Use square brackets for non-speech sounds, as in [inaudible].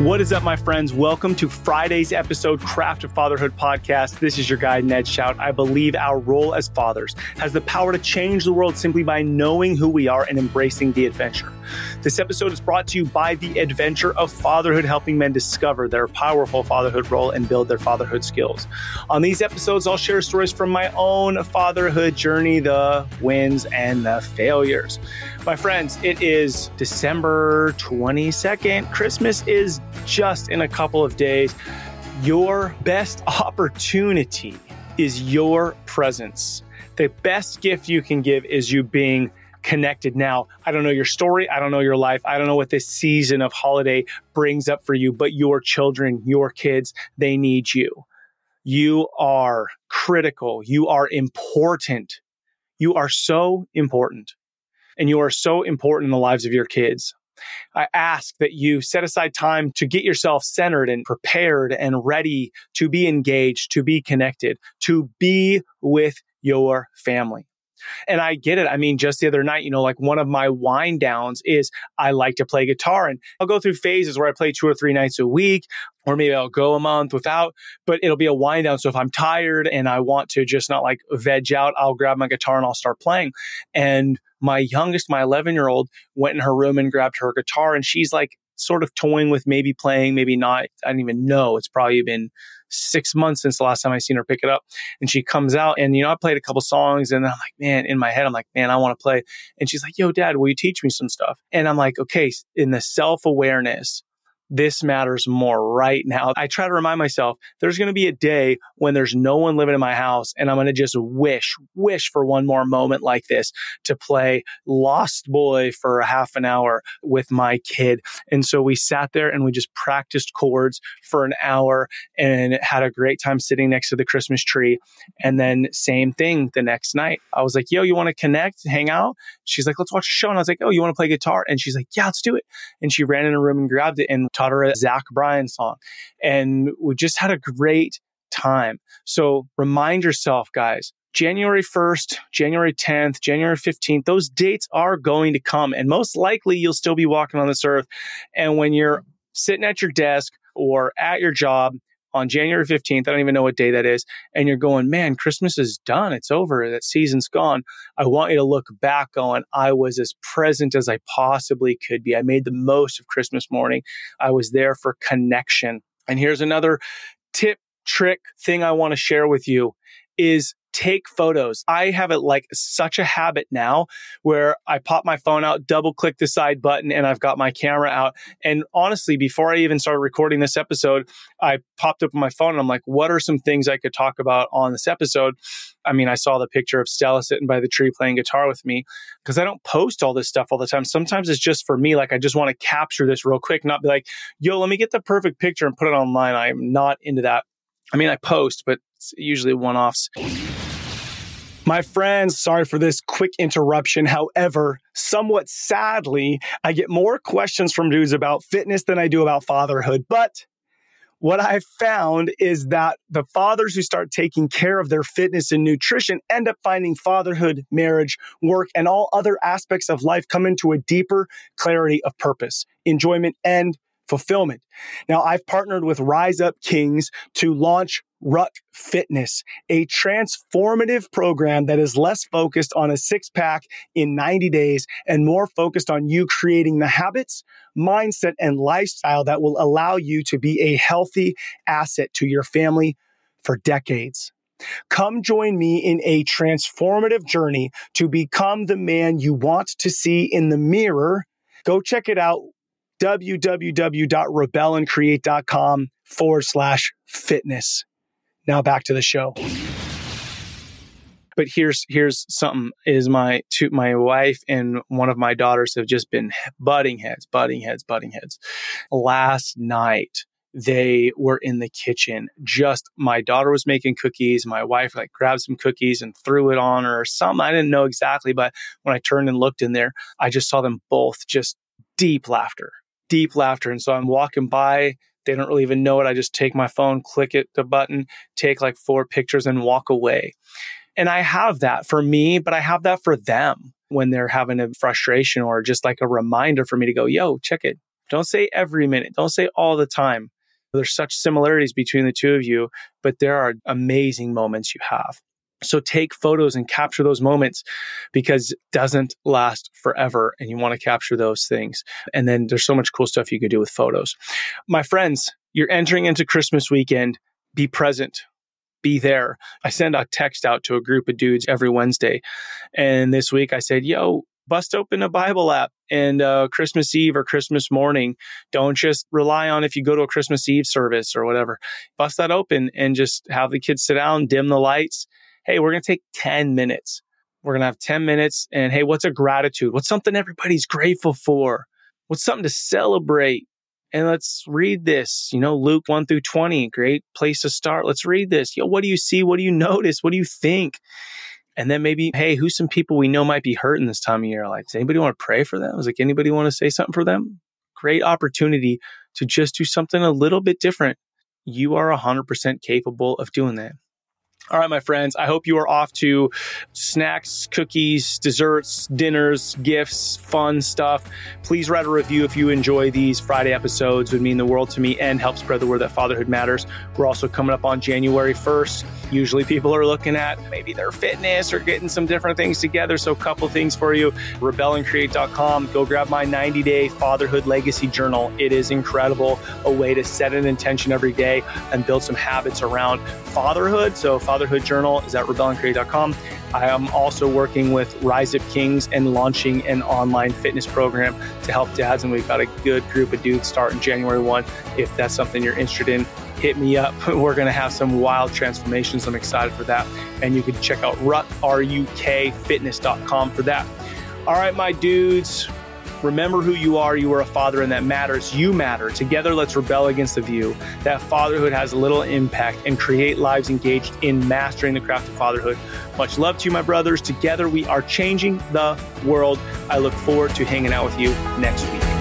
What is up, my friends? Welcome to Friday's episode, Craft of Fatherhood podcast. This is your guide, Ned Shout. I believe our role as fathers has the power to change the world simply by knowing who we are and embracing the adventure. This episode is brought to you by the adventure of fatherhood, helping men discover their powerful fatherhood role and build their fatherhood skills. On these episodes, I'll share stories from my own fatherhood journey, the wins and the failures. My friends, it is December 22nd. Christmas is just in a couple of days. Your best opportunity is your presence. The best gift you can give is you being connected now. I don't know your story. I don't know your life. I don't know what this season of holiday brings up for you, but your children, your kids, they need you. You are critical. You are important. You are so important. And you are so important in the lives of your kids. I ask that you set aside time to get yourself centered and prepared and ready to be engaged, to be connected, to be with your family. And I get it. I mean, just the other night, you know, like one of my wind downs is I like to play guitar and I'll go through phases where I play two or three nights a week, or maybe I'll go a month without, but it'll be a wind down. So if I'm tired and I want to just not like veg out, I'll grab my guitar and I'll start playing. And my youngest, my 11 year old, went in her room and grabbed her guitar and she's like sort of toying with maybe playing, maybe not. I don't even know. It's probably been six months since the last time I seen her pick it up. And she comes out and, you know, I played a couple songs and I'm like, man, in my head, I'm like, man, I want to play. And she's like, yo, dad, will you teach me some stuff? And I'm like, okay, in the self awareness this matters more right now. I try to remind myself there's going to be a day when there's no one living in my house and I'm going to just wish, wish for one more moment like this to play Lost Boy for a half an hour with my kid. And so we sat there and we just practiced chords for an hour and had a great time sitting next to the Christmas tree. And then same thing the next night. I was like, yo, you want to connect, hang out? She's like, let's watch a show. And I was like, oh, you want to play guitar? And she's like, yeah, let's do it. And she ran in a room and grabbed it and taught her a Zach Bryan song. And we just had a great time. So remind yourself, guys, January 1st, January 10th, January 15th, those dates are going to come. And most likely you'll still be walking on this earth. And when you're sitting at your desk or at your job on January 15th, I don't even know what day that is, and you're going, man, Christmas is done. It's over. That season's gone. I want you to look back going, I was as present as I possibly could be. I made the most of Christmas morning. I was there for connection. And here's another tip, trick thing I want to share with you is take photos. I have it like such a habit now where I pop my phone out, double click the side button, and I've got my camera out. And honestly, before I even started recording this episode, I popped up my phone and I'm like, what are some things I could talk about on this episode? I mean, I saw the picture of Stella sitting by the tree playing guitar with me because I don't post all this stuff all the time. Sometimes it's just for me, like I just want to capture this real quick, not be like, yo, let me get the perfect picture and put it online. I'm not into that. I mean, I post, but it's usually one offs. My friends, sorry for this quick interruption. However, somewhat sadly, I get more questions from dudes about fitness than I do about fatherhood. But what I've found is that the fathers who start taking care of their fitness and nutrition end up finding fatherhood, marriage, work, and all other aspects of life come into a deeper clarity of purpose, enjoyment, and fulfillment. Now, I've partnered with Rise Up Kings to launch Ruck Fitness, a transformative program that is less focused on a six pack in 90 days and more focused on you creating the habits, mindset, and lifestyle that will allow you to be a healthy asset to your family for decades. Come join me in a transformative journey to become the man you want to see in the mirror. Go check it out www.rebelandcreate.com forward slash fitness. Now back to the show. But here's here's something is my two my wife and one of my daughters have just been butting heads, butting heads, butting heads. Last night they were in the kitchen. Just my daughter was making cookies. My wife like grabbed some cookies and threw it on her or something. I didn't know exactly, but when I turned and looked in there, I just saw them both just deep laughter, deep laughter. And so I'm walking by they don't really even know it. I just take my phone, click it, the button, take like four pictures and walk away. And I have that for me, but I have that for them when they're having a frustration or just like a reminder for me to go, yo, check it. Don't say every minute. Don't say all the time. There's such similarities between the two of you, but there are amazing moments you have. So take photos and capture those moments because it doesn't last forever and you want to capture those things. And then there's so much cool stuff you can do with photos. My friends, you're entering into Christmas weekend. Be present. Be there. I send a text out to a group of dudes every Wednesday. And this week I said, yo, bust open a Bible app and uh, Christmas Eve or Christmas morning. Don't just rely on if you go to a Christmas Eve service or whatever. Bust that open and just have the kids sit down, dim the lights. Hey, we're going to take 10 minutes. We're going to have 10 minutes. And hey, what's a gratitude? What's something everybody's grateful for? What's something to celebrate? And let's read this. You know, Luke 1 through 20, great place to start. Let's read this. Yo, what do you see? What do you notice? What do you think? And then maybe, hey, who's some people we know might be hurting this time of year? Like, does anybody want to pray for them? Is like anybody want to say something for them? Great opportunity to just do something a little bit different. You are 100% capable of doing that. All right, my friends, I hope you are off to snacks, cookies, desserts, dinners, gifts, fun stuff. Please write a review if you enjoy these Friday episodes. It would mean the world to me and help spread the word that fatherhood matters. We're also coming up on January 1st. Usually people are looking at maybe their fitness or getting some different things together. So a couple things for you. Rebelandcreate.com. Go grab my 90-day fatherhood legacy journal. It is incredible. A way to set an intention every day and build some habits around fatherhood. So fatherhood Fatherhood Journal is at rebelandcreate.com. I am also working with Rise Up Kings and launching an online fitness program to help dads. And we've got a good group of dudes starting January 1. If that's something you're interested in, hit me up. [laughs] We're going to have some wild transformations. I'm excited for that. And you can check out rukfitness.com for that. All right, my dudes, Remember who you are. You are a father, and that matters. You matter. Together, let's rebel against the view that fatherhood has little impact and create lives engaged in mastering the craft of fatherhood. Much love to you, my brothers. Together, we are changing the world. I look forward to hanging out with you next week.